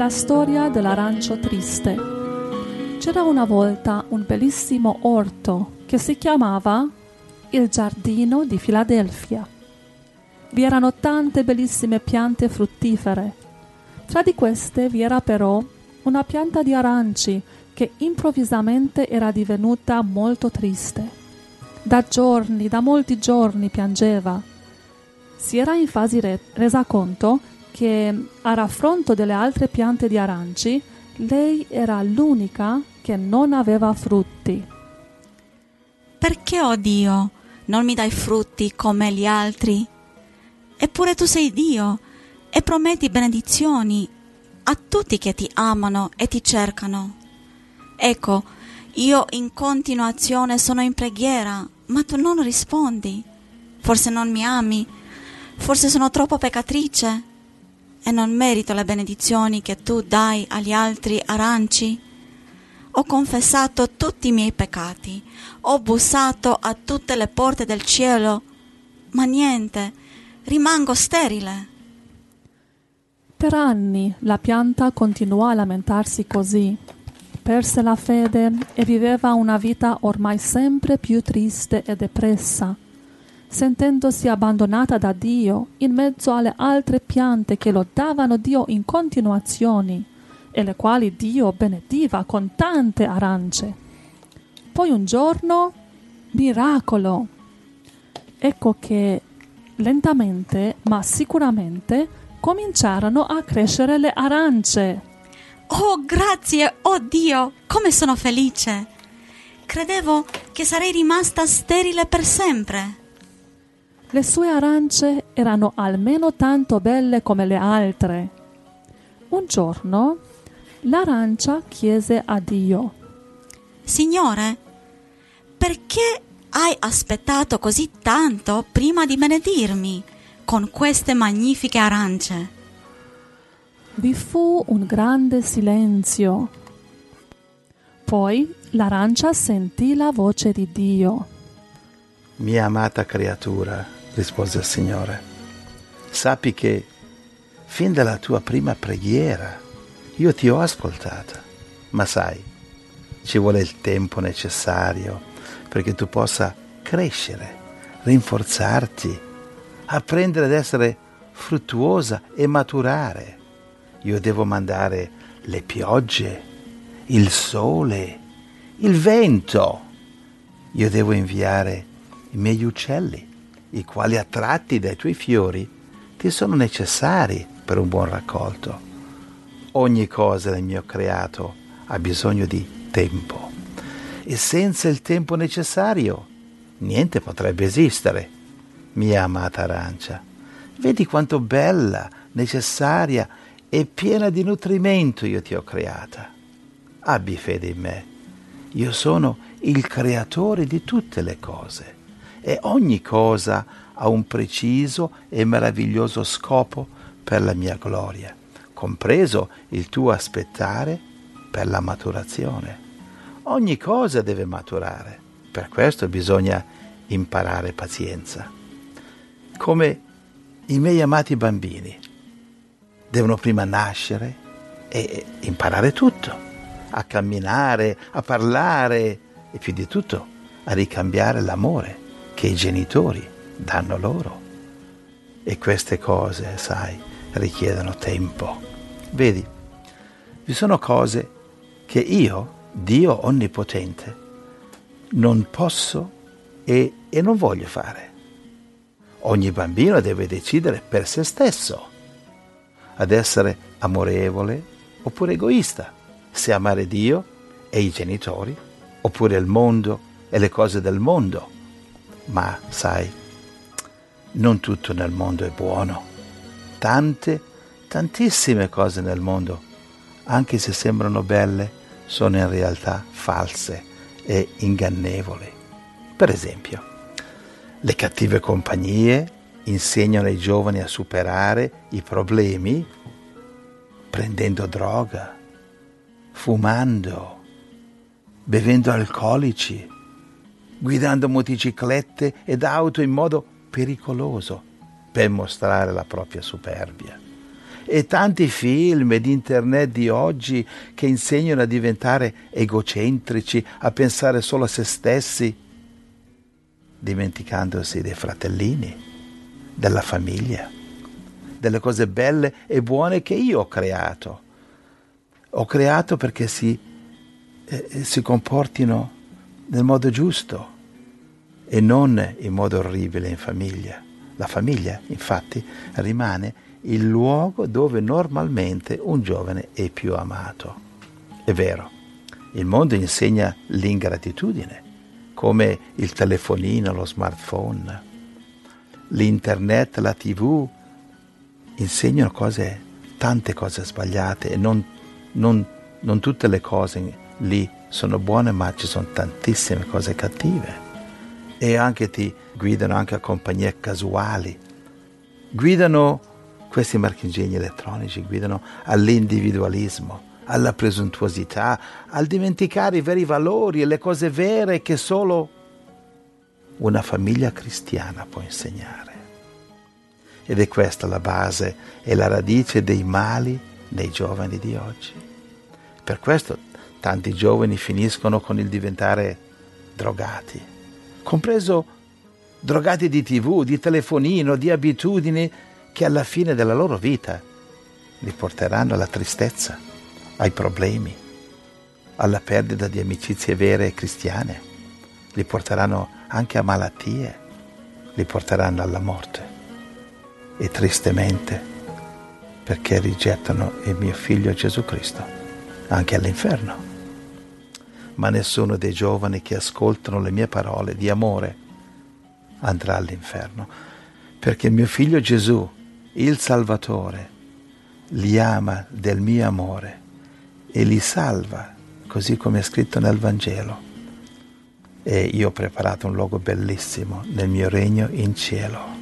La storia dell'arancio triste. C'era una volta un bellissimo orto che si chiamava il Giardino di Filadelfia. Vi erano tante bellissime piante fruttifere. Tra di queste vi era però una pianta di aranci che improvvisamente era divenuta molto triste. Da giorni, da molti giorni piangeva. Si era infatti re- resa conto che a raffronto delle altre piante di aranci, lei era l'unica che non aveva frutti. Perché, oh Dio, non mi dai frutti come gli altri? Eppure tu sei Dio e prometti benedizioni a tutti che ti amano e ti cercano. Ecco, io in continuazione sono in preghiera, ma tu non rispondi. Forse non mi ami, forse sono troppo peccatrice e non merito le benedizioni che tu dai agli altri aranci? Ho confessato tutti i miei peccati, ho bussato a tutte le porte del cielo, ma niente, rimango sterile. Per anni la pianta continuò a lamentarsi così. Perse la fede e viveva una vita ormai sempre più triste e depressa sentendosi abbandonata da Dio in mezzo alle altre piante che lodavano Dio in continuazione e le quali Dio benediva con tante arance. Poi un giorno, miracolo! Ecco che lentamente ma sicuramente cominciarono a crescere le arance. Oh, grazie, oh Dio, come sono felice! Credevo che sarei rimasta sterile per sempre. Le sue arance erano almeno tanto belle come le altre. Un giorno l'arancia chiese a Dio, Signore, perché hai aspettato così tanto prima di benedirmi con queste magnifiche arance? Vi fu un grande silenzio. Poi l'arancia sentì la voce di Dio. Mia amata creatura, rispose il Signore. Sappi che fin dalla tua prima preghiera io ti ho ascoltata, ma sai, ci vuole il tempo necessario perché tu possa crescere, rinforzarti, apprendere ad essere fruttuosa e maturare. Io devo mandare le piogge, il sole, il vento. Io devo inviare i miei uccelli i quali attratti dai tuoi fiori ti sono necessari per un buon raccolto. Ogni cosa nel mio creato ha bisogno di tempo e senza il tempo necessario niente potrebbe esistere. Mia amata arancia, vedi quanto bella, necessaria e piena di nutrimento io ti ho creata. Abbi fede in me. Io sono il creatore di tutte le cose e ogni cosa ha un preciso e meraviglioso scopo per la mia gloria, compreso il tuo aspettare per la maturazione. Ogni cosa deve maturare, per questo bisogna imparare pazienza. Come i miei amati bambini devono prima nascere e imparare tutto, a camminare, a parlare e più di tutto a ricambiare l'amore che i genitori danno loro. E queste cose, sai, richiedono tempo. Vedi, vi sono cose che io, Dio Onnipotente, non posso e, e non voglio fare. Ogni bambino deve decidere per se stesso ad essere amorevole oppure egoista, se amare Dio e i genitori, oppure il mondo e le cose del mondo ma sai, non tutto nel mondo è buono. Tante, tantissime cose nel mondo, anche se sembrano belle, sono in realtà false e ingannevoli. Per esempio, le cattive compagnie insegnano ai giovani a superare i problemi prendendo droga, fumando, bevendo alcolici, guidando motociclette ed auto in modo pericoloso per mostrare la propria superbia. e tanti film ed internet di oggi che insegnano a diventare egocentrici, a pensare solo a se stessi, dimenticandosi dei fratellini, della famiglia, delle cose belle e buone che io ho creato. Ho creato perché si, eh, si comportino nel modo giusto e non in modo orribile in famiglia. La famiglia, infatti, rimane il luogo dove normalmente un giovane è più amato. È vero, il mondo insegna l'ingratitudine, come il telefonino, lo smartphone, l'internet, la tv, insegnano cose, tante cose sbagliate e non, non, non tutte le cose lì sono buone, ma ci sono tantissime cose cattive e anche ti guidano anche a compagnie casuali. Guidano questi marchingegni elettronici, guidano all'individualismo, alla presuntuosità, al dimenticare i veri valori e le cose vere che solo una famiglia cristiana può insegnare. Ed è questa la base e la radice dei mali nei giovani di oggi. Per questo tanti giovani finiscono con il diventare drogati, compreso drogati di tv, di telefonino, di abitudini che alla fine della loro vita li porteranno alla tristezza, ai problemi, alla perdita di amicizie vere e cristiane, li porteranno anche a malattie, li porteranno alla morte. E tristemente, perché rigettano il mio figlio Gesù Cristo, anche all'inferno ma nessuno dei giovani che ascoltano le mie parole di amore andrà all'inferno, perché mio figlio Gesù, il Salvatore, li ama del mio amore e li salva, così come è scritto nel Vangelo. E io ho preparato un luogo bellissimo nel mio regno in cielo.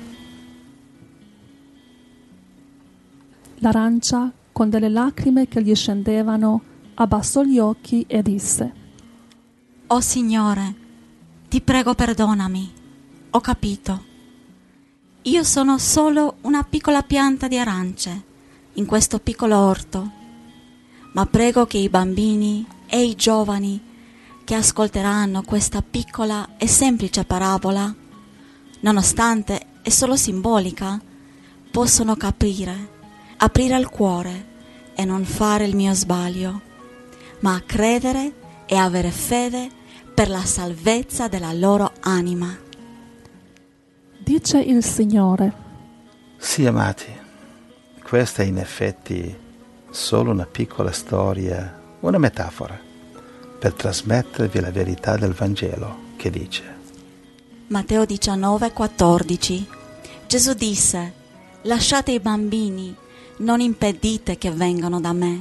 L'arancia, con delle lacrime che gli scendevano, abbassò gli occhi e disse Oh Signore, ti prego perdonami. Ho capito. Io sono solo una piccola pianta di arance in questo piccolo orto, ma prego che i bambini e i giovani che ascolteranno questa piccola e semplice parabola, nonostante è solo simbolica, possono capire, aprire il cuore e non fare il mio sbaglio, ma credere e avere fede per la salvezza della loro anima. Dice il Signore. Sì, amati, questa è in effetti solo una piccola storia, una metafora, per trasmettervi la verità del Vangelo che dice. Matteo 19, 14. Gesù disse, lasciate i bambini, non impedite che vengano da me,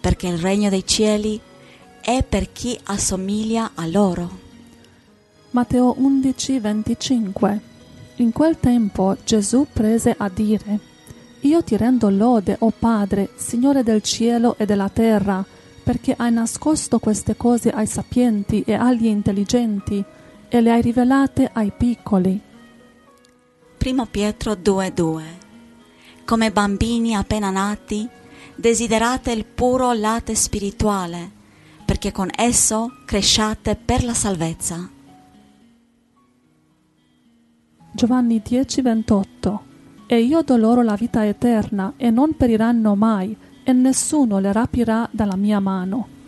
perché il regno dei cieli è per chi assomiglia a loro. Matteo 11, 25 In quel tempo Gesù prese a dire, Io ti rendo lode, o Padre, Signore del cielo e della terra, perché hai nascosto queste cose ai sapienti e agli intelligenti e le hai rivelate ai piccoli. Primo Pietro 2:2 Come bambini appena nati, desiderate il puro latte spirituale perché con esso cresciate per la salvezza. Giovanni 10:28 E io do loro la vita eterna e non periranno mai e nessuno le rapirà dalla mia mano.